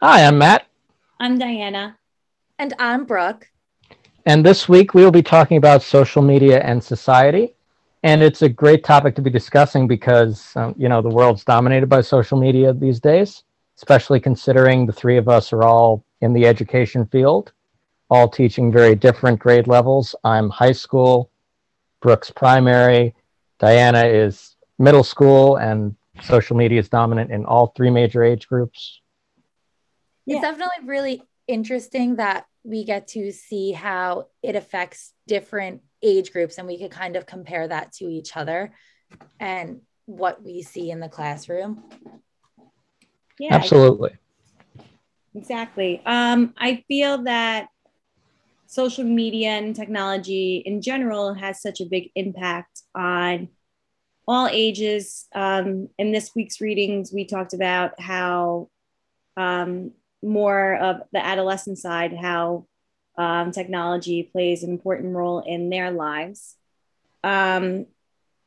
Hi, I'm Matt. I'm Diana. And I'm Brooke. And this week we will be talking about social media and society. And it's a great topic to be discussing because, um, you know, the world's dominated by social media these days, especially considering the three of us are all in the education field, all teaching very different grade levels. I'm high school, Brooke's primary, Diana is middle school, and social media is dominant in all three major age groups. Yeah. It's definitely really interesting that we get to see how it affects different age groups and we could kind of compare that to each other and what we see in the classroom. Yeah, absolutely. Exactly. Um, I feel that social media and technology in general has such a big impact on all ages. Um, in this week's readings, we talked about how um, more of the adolescent side, how um, technology plays an important role in their lives. Um,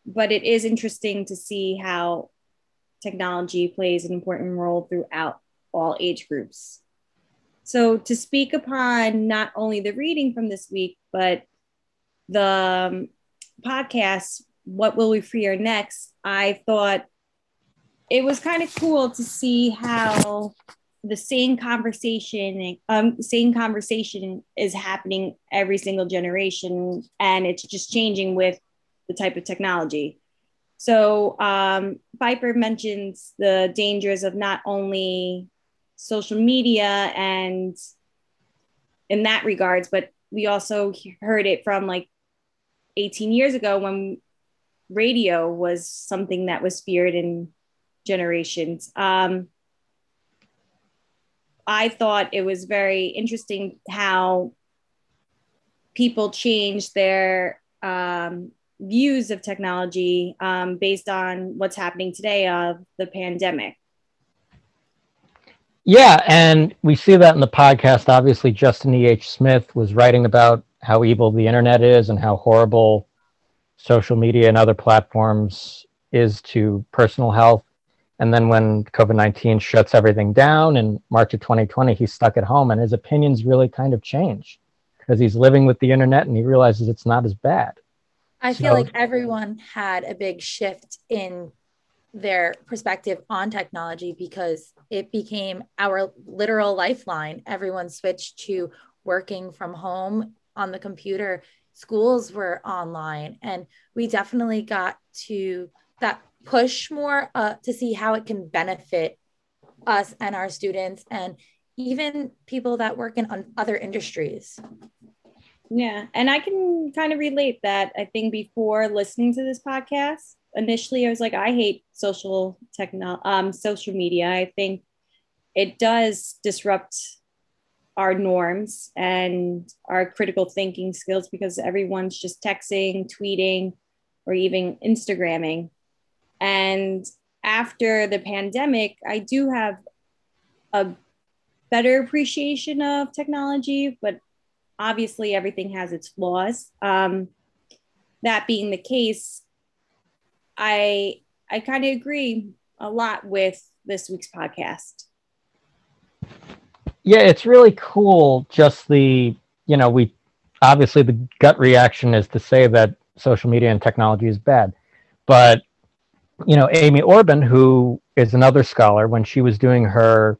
but it is interesting to see how technology plays an important role throughout all age groups. So, to speak upon not only the reading from this week, but the um, podcast, What Will We Fear Next? I thought it was kind of cool to see how the same conversation um same conversation is happening every single generation and it's just changing with the type of technology. So um Piper mentions the dangers of not only social media and in that regards but we also heard it from like 18 years ago when radio was something that was feared in generations. Um I thought it was very interesting how people change their um, views of technology um, based on what's happening today of the pandemic. Yeah, and we see that in the podcast. Obviously, Justin E.H. Smith was writing about how evil the internet is and how horrible social media and other platforms is to personal health and then when COVID 19 shuts everything down in March of 2020, he's stuck at home and his opinions really kind of change because he's living with the internet and he realizes it's not as bad. I so, feel like everyone had a big shift in their perspective on technology because it became our literal lifeline. Everyone switched to working from home on the computer. Schools were online, and we definitely got to that push more uh, to see how it can benefit us and our students and even people that work in other industries. Yeah, and I can kind of relate that. I think before listening to this podcast, initially I was like, I hate social techno, um, social media. I think it does disrupt our norms and our critical thinking skills because everyone's just texting, tweeting, or even Instagramming. And after the pandemic, I do have a better appreciation of technology, but obviously everything has its flaws. Um, that being the case, I I kind of agree a lot with this week's podcast. Yeah, it's really cool. Just the you know we obviously the gut reaction is to say that social media and technology is bad, but you know, Amy Orben, who is another scholar, when she was doing her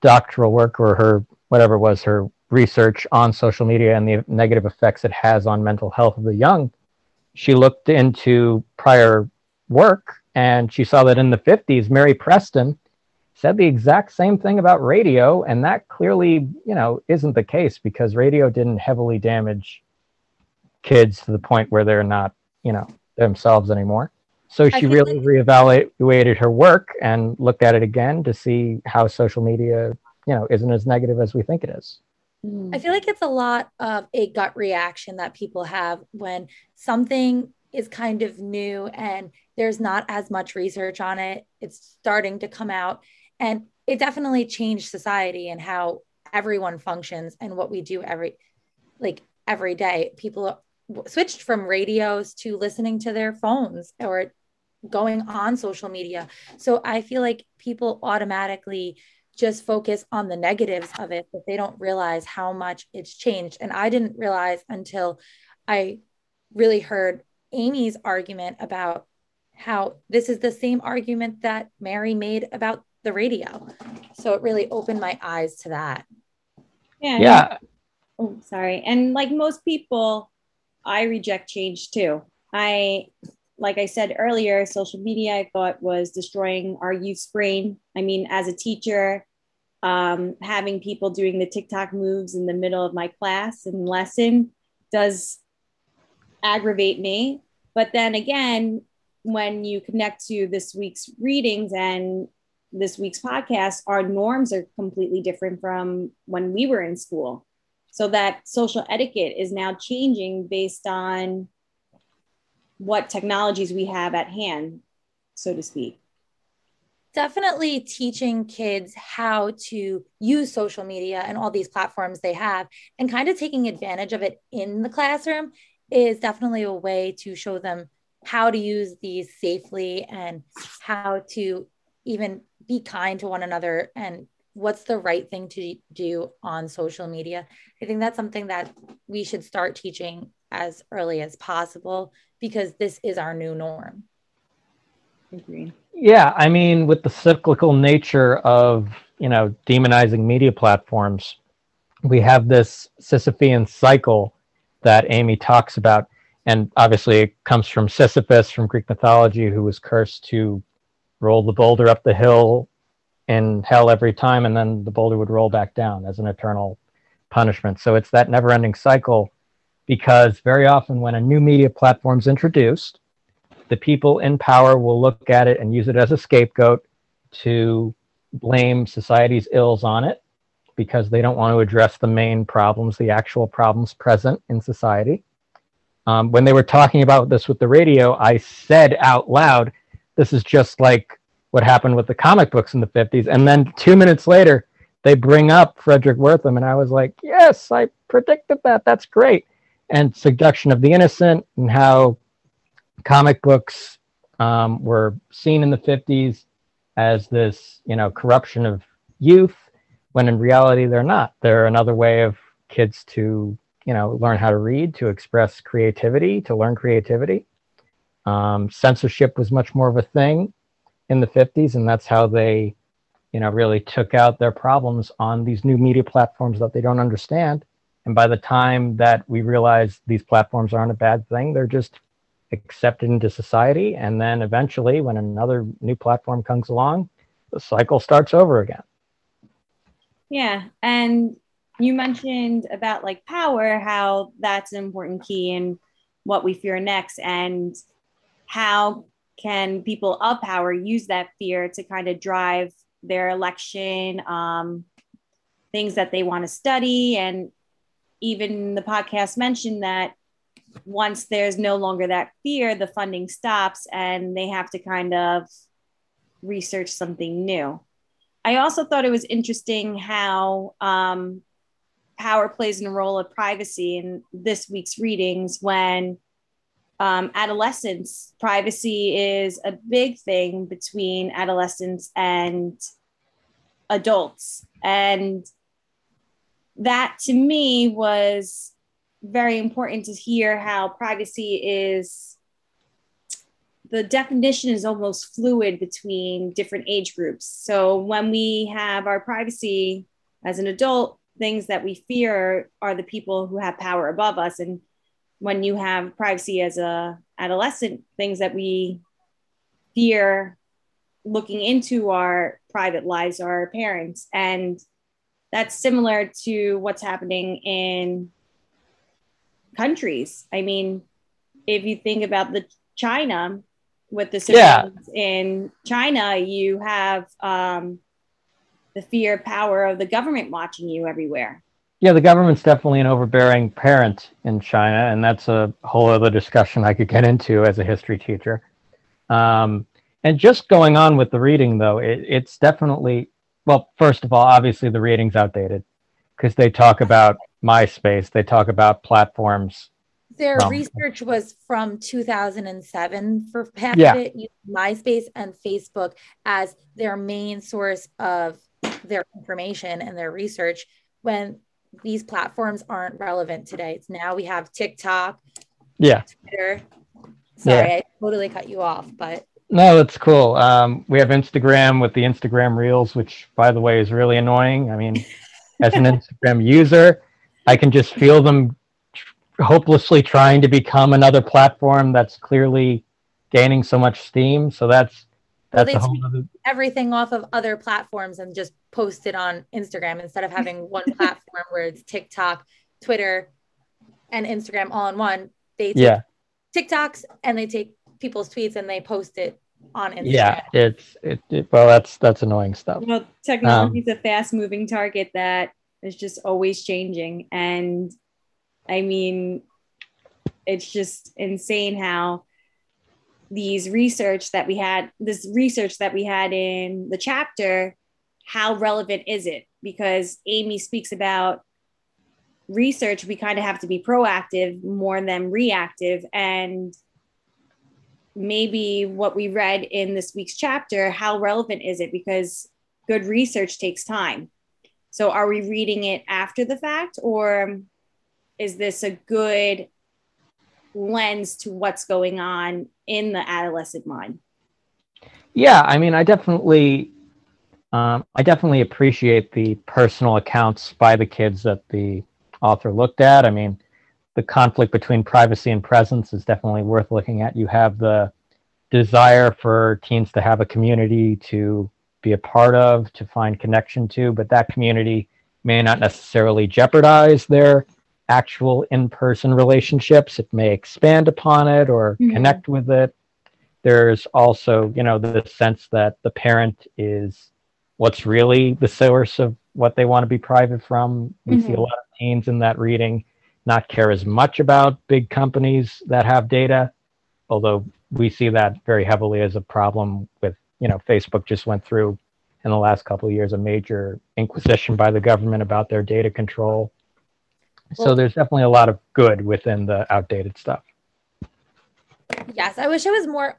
doctoral work or her whatever was, her research on social media and the negative effects it has on mental health of the young, she looked into prior work and she saw that in the 50s, Mary Preston said the exact same thing about radio. And that clearly, you know, isn't the case because radio didn't heavily damage kids to the point where they're not, you know, themselves anymore. So she really like- reevaluated her work and looked at it again to see how social media, you know, isn't as negative as we think it is. Hmm. I feel like it's a lot of a gut reaction that people have when something is kind of new and there's not as much research on it. It's starting to come out and it definitely changed society and how everyone functions and what we do every like every day. People switched from radios to listening to their phones or going on social media. So I feel like people automatically just focus on the negatives of it, but they don't realize how much it's changed. And I didn't realize until I really heard Amy's argument about how this is the same argument that Mary made about the radio. So it really opened my eyes to that. Yeah. Yeah. Oh, sorry. And like most people, I reject change too. I, like I said earlier, social media I thought was destroying our youth's brain. I mean, as a teacher, um, having people doing the TikTok moves in the middle of my class and lesson does aggravate me. But then again, when you connect to this week's readings and this week's podcast, our norms are completely different from when we were in school. So that social etiquette is now changing based on what technologies we have at hand, so to speak. Definitely teaching kids how to use social media and all these platforms they have and kind of taking advantage of it in the classroom is definitely a way to show them how to use these safely and how to even be kind to one another and what's the right thing to do on social media. I think that's something that we should start teaching as early as possible because this is our new norm. Agree. Yeah, I mean, with the cyclical nature of you know demonizing media platforms, we have this Sisyphean cycle that Amy talks about, and obviously it comes from Sisyphus from Greek mythology, who was cursed to roll the boulder up the hill in hell every time, and then the boulder would roll back down as an eternal punishment. So it's that never-ending cycle, because very often when a new media platform is introduced, the people in power will look at it and use it as a scapegoat to blame society's ills on it because they don't want to address the main problems, the actual problems present in society. Um, when they were talking about this with the radio, I said out loud, this is just like what happened with the comic books in the 50s. And then two minutes later, they bring up Fredric Wertham, and I was like, yes, I predicted that. That's great. And seduction of the innocent, and how comic books um, were seen in the 50s as this, you know, corruption of youth, when in reality they're not. They're another way of kids to, you know, learn how to read, to express creativity, to learn creativity. Um, censorship was much more of a thing in the 50s, and that's how they, you know, really took out their problems on these new media platforms that they don't understand. And by the time that we realize these platforms aren't a bad thing, they're just accepted into society. And then eventually, when another new platform comes along, the cycle starts over again. Yeah. And you mentioned about like power, how that's an important key in what we fear next. And how can people of power use that fear to kind of drive their election, um, things that they want to study. And even the podcast mentioned that once there's no longer that fear, the funding stops and they have to kind of research something new. I also thought it was interesting how um, power plays in a role of privacy in this week's readings when um, adolescence, privacy is a big thing between adolescents and adults. And that to me was very important to hear how privacy is the definition is almost fluid between different age groups. So when we have our privacy as an adult, things that we fear are the people who have power above us. And when you have privacy as a adolescent things that we fear looking into our private lives are our parents and that's similar to what's happening in countries i mean if you think about the china with the yeah. in china you have um, the fear power of the government watching you everywhere yeah, the government's definitely an overbearing parent in China, and that's a whole other discussion I could get into as a history teacher. Um, and just going on with the reading, though, it, it's definitely, well, first of all, obviously the reading's outdated because they talk about MySpace, they talk about platforms. Their from, research was from 2007 for half yeah. MySpace and Facebook as their main source of their information and their research when these platforms aren't relevant today. It's now we have TikTok, yeah, Twitter. Sorry, yeah. I totally cut you off, but no, that's cool. Um, we have Instagram with the Instagram Reels, which, by the way, is really annoying. I mean, as an Instagram user, I can just feel them hopelessly trying to become another platform that's clearly gaining so much steam. So that's that's well, whole other... everything off of other platforms and just post it on Instagram instead of having one platform where it's TikTok, Twitter, and Instagram all in one. They take yeah. TikToks and they take people's tweets and they post it on Instagram. Yeah, it's it, it well that's that's annoying stuff. Well, technology is um, a fast moving target that is just always changing. And I mean, it's just insane how these research that we had, this research that we had in the chapter, how relevant is it? Because Amy speaks about research, we kind of have to be proactive more than reactive. And maybe what we read in this week's chapter, how relevant is it? Because good research takes time. So are we reading it after the fact or is this a good lens to what's going on in the adolescent mind? Yeah, I mean, I definitely, um, I definitely appreciate the personal accounts by the kids that the author looked at. I mean, the conflict between privacy and presence is definitely worth looking at. You have the desire for teens to have a community to be a part of, to find connection to, but that community may not necessarily jeopardize their actual in person relationships. It may expand upon it or mm-hmm. connect with it. There's also, you know, the sense that the parent is what's really the source of what they want to be private from. We mm-hmm. see a mm-hmm. lot of teens in that reading not care as much about big companies that have data, although we see that very heavily as a problem with you know, Facebook just went through in the last couple of years a major inquisition by the government about their data control. Well, so there's definitely a lot of good within the outdated stuff. Yes, I wish it was more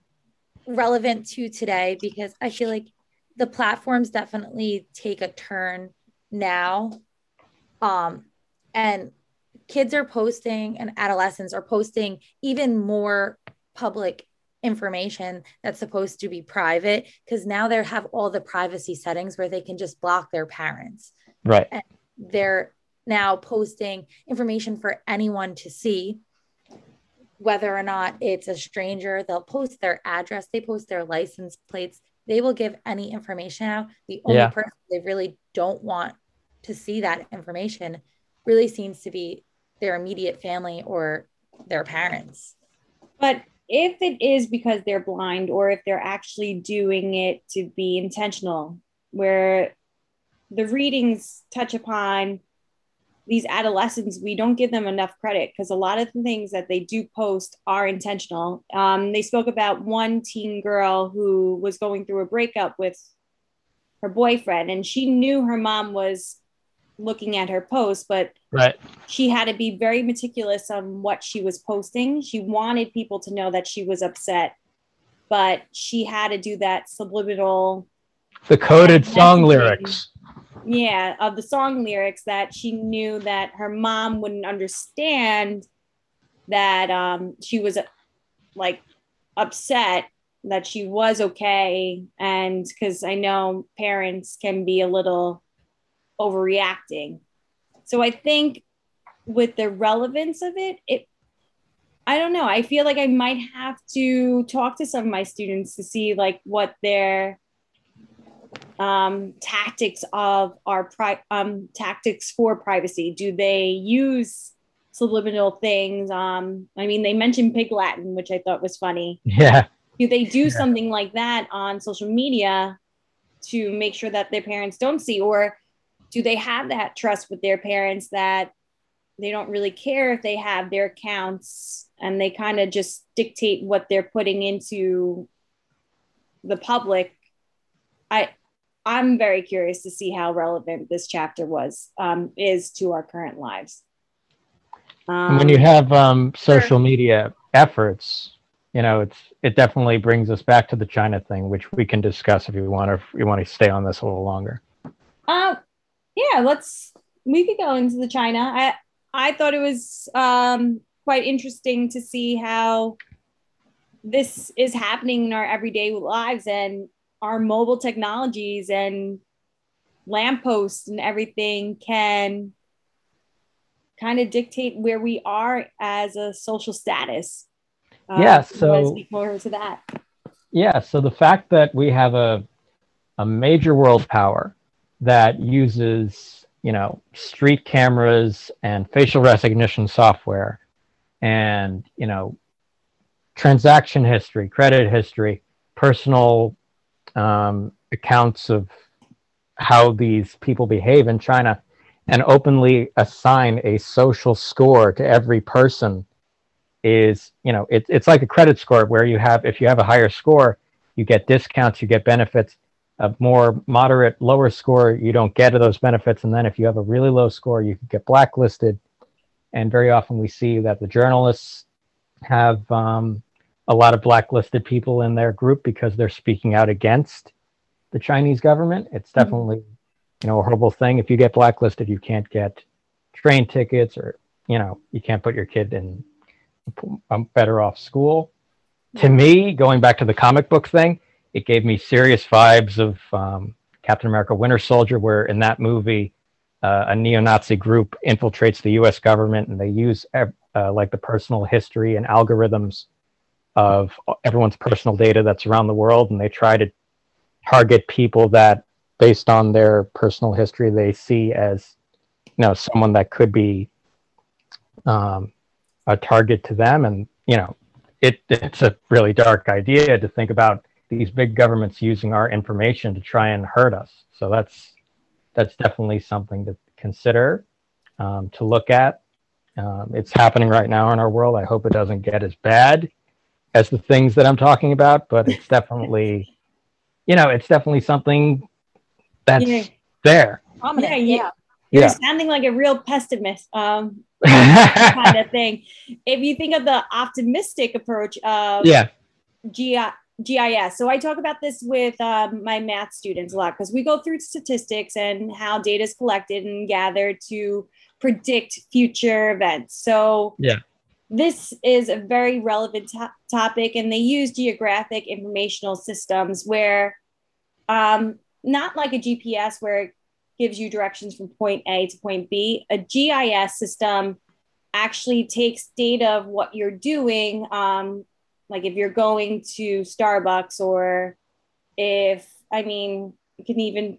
relevant to today because I feel like the platforms definitely take a turn now. Um, and kids are posting and adolescents are posting even more public information that's supposed to be private because now they have all the privacy settings where they can just block their parents. Right. And they're now posting information for anyone to see whether or not it's a stranger they'll post their address they post their license plates they will give any information out the only yeah. person they really don't want to see that information really seems to be their immediate family or their parents but if it is because they're blind or if they're actually doing it to be intentional, where the readings touch upon these adolescents, we don't give them enough credit because a lot of the things that they do post are intentional. Um, they spoke about one teen girl who was going through a breakup with her boyfriend, and she knew her mom was looking at her post, but right. she had to be very meticulous on what she was posting. She wanted people to know that she was upset, but she had to do that subliminal the coded song lyrics. Yeah, of the song lyrics that she knew that her mom wouldn't understand that um, she was like upset that she was okay and because i know parents can be a little overreacting. So I think with the relevance of it, it I don't know. I feel like I might have to talk to some of my students to see like what their um, tactics of our pri- um, tactics for privacy. Do they use subliminal things? Um, I mean, they mentioned Pig Latin, which I thought was funny. Yeah. Do they do yeah. something like that on social media to make sure that their parents don't see, or do they have that trust with their parents that they don't really care if they have their accounts and they kind of just dictate what they're putting into the public? I i'm very curious to see how relevant this chapter was um, is to our current lives. Um, when you have um, social media efforts you know it's it definitely brings us back to the china thing which we can discuss if you want to if you want to stay on this a little longer. Uh, yeah, let's we could go into the China. I I thought it was um, quite interesting to see how this is happening in our everyday lives and our mobile technologies and lampposts and everything can kind of dictate where we are as a social status. Um, yeah, so speak more to that. Yeah, so the fact that we have a a major world power that uses, you know, street cameras and facial recognition software and, you know, transaction history, credit history, personal um, accounts of how these people behave in China and openly assign a social score to every person is, you know, it, it's like a credit score where you have, if you have a higher score, you get discounts, you get benefits. A more moderate, lower score, you don't get those benefits. And then if you have a really low score, you can get blacklisted. And very often we see that the journalists have um, a lot of blacklisted people in their group because they're speaking out against the Chinese government. It's mm-hmm. definitely, mm-hmm. you know, a horrible thing. If you get blacklisted, you can't get train tickets or, you know, you can't put your kid in a better off school. To me, going back to the comic book thing, it gave me serious vibes of um, Captain America Winter Soldier, where in that movie, uh, a neo Nazi group infiltrates the US government and they use uh, like the personal history and algorithms of everyone's personal data that's around the world and they try to target people that based on their personal history they see as you know someone that could be um, a target to them. And you know it it's a really dark idea to think about these big governments using our information to try and hurt us so that's that's definitely something to consider um, to look at um, it's happening right now in our world i hope it doesn't get as bad as the things that i'm talking about but it's definitely you know, it's definitely something that's yeah. there. Yeah, yeah. You're yeah. sounding like a real pessimist, um, kind of thing. If you think of the optimistic approach of yeah. GIS. So I talk about this with um, my math students a lot because we go through statistics and how data is collected and gathered to predict future events. So yeah, this is a very relevant to- topic, and they use geographic informational systems where, um, not like a GPS where it gives you directions from point A to point B, a GIS system actually takes data of what you're doing. Um, like if you're going to Starbucks, or if, I mean, you can even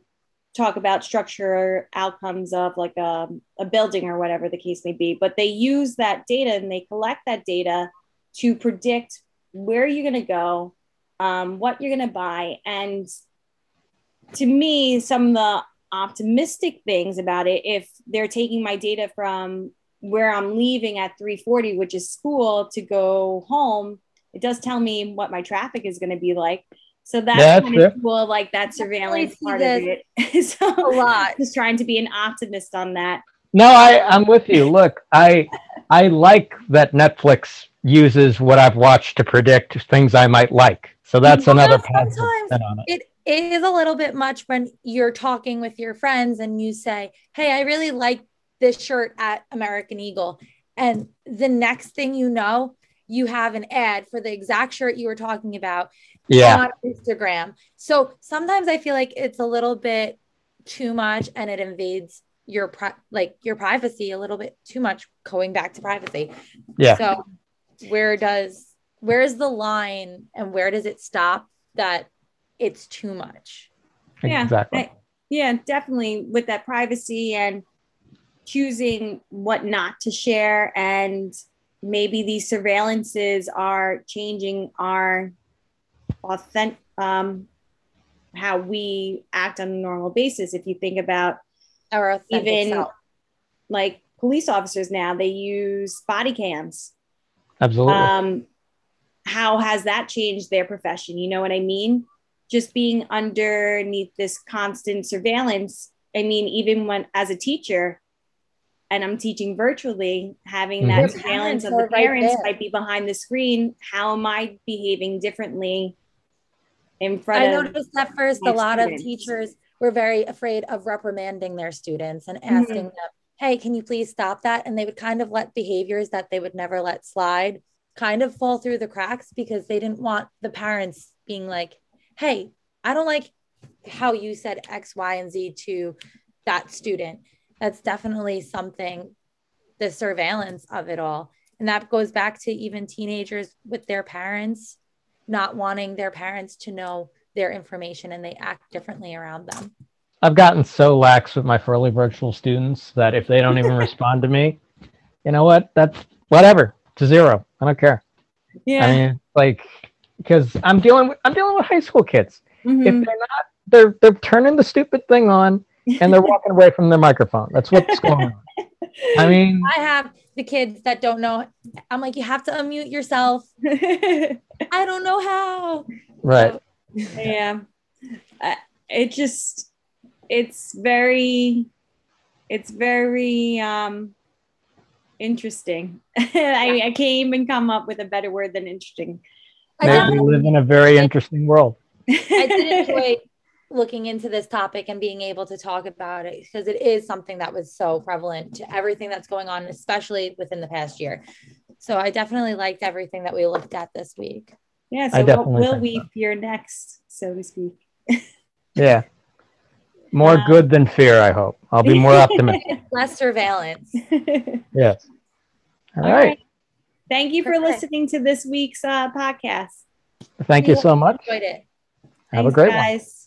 talk about structure or outcomes of like a, um, a building or whatever the case may be but they use that data and they collect that data to predict where you're going to go um, what you're going to buy. And to me some of the optimistic things about it if they're taking my data from where i'm leaving at 340 which is school to go home it does tell me what my traffic is going to be like so that's, that's kind of cool, like that surveillance part of it. so a lot. Just trying to be an optimist on that. No, I, I'm with you. Look, I I like that Netflix uses what I've watched to predict things I might like. So that's yeah, another positive on it. It is a little bit much when you're talking with your friends and you say, Hey, I really like this shirt at American Eagle. And the next thing you know, you have an ad for the exact shirt you were talking about yeah. on Instagram. So sometimes I feel like it's a little bit too much and it invades your pri- like your privacy a little bit too much going back to privacy. Yeah. So where does where is the line and where does it stop that it's too much? Yeah. Exactly. I, yeah, definitely with that privacy and choosing what not to share and maybe these surveillances are changing our authentic um, how we act on a normal basis. If you think about our even self. like police officers now, they use body cams. Absolutely. Um, how has that changed their profession? You know what I mean? Just being underneath this constant surveillance. I mean, even when as a teacher, and I'm teaching virtually, having that mm-hmm. surveillance of the parents right might be behind the screen. How am I behaving differently in front I noticed at first a lot students. of teachers were very afraid of reprimanding their students and asking mm-hmm. them, hey, can you please stop that? And they would kind of let behaviors that they would never let slide kind of fall through the cracks because they didn't want the parents being like, hey, I don't like how you said X, Y, and Z to that student. That's definitely something, the surveillance of it all. And that goes back to even teenagers with their parents not wanting their parents to know their information and they act differently around them. I've gotten so lax with my Furley virtual students that if they don't even respond to me, you know what? That's whatever to zero. I don't care. Yeah. I mean, like, because I'm dealing with I'm dealing with high school kids. Mm-hmm. If they're not, they're they're turning the stupid thing on and they're walking away from their microphone. That's what's going on. I mean, I have the kids that don't know. I'm like, you have to unmute yourself. I don't know how. Right. So, yeah. it just, it's very, it's very um, interesting. I, I can't even come up with a better word than interesting. Maybe we live in a very interesting world. I did enjoy looking into this topic and being able to talk about it because it is something that was so prevalent to everything that's going on, especially within the past year. So I definitely liked everything that we looked at this week. Yeah. So what will we so. fear next, so to speak? yeah. More um, good than fear, I hope. I'll be more optimistic. Less surveillance. yes. All, All right. right. Thank you Perfect. for listening to this week's uh, podcast. Thank you so much. Enjoyed it. Have Thanks, a great guys. one.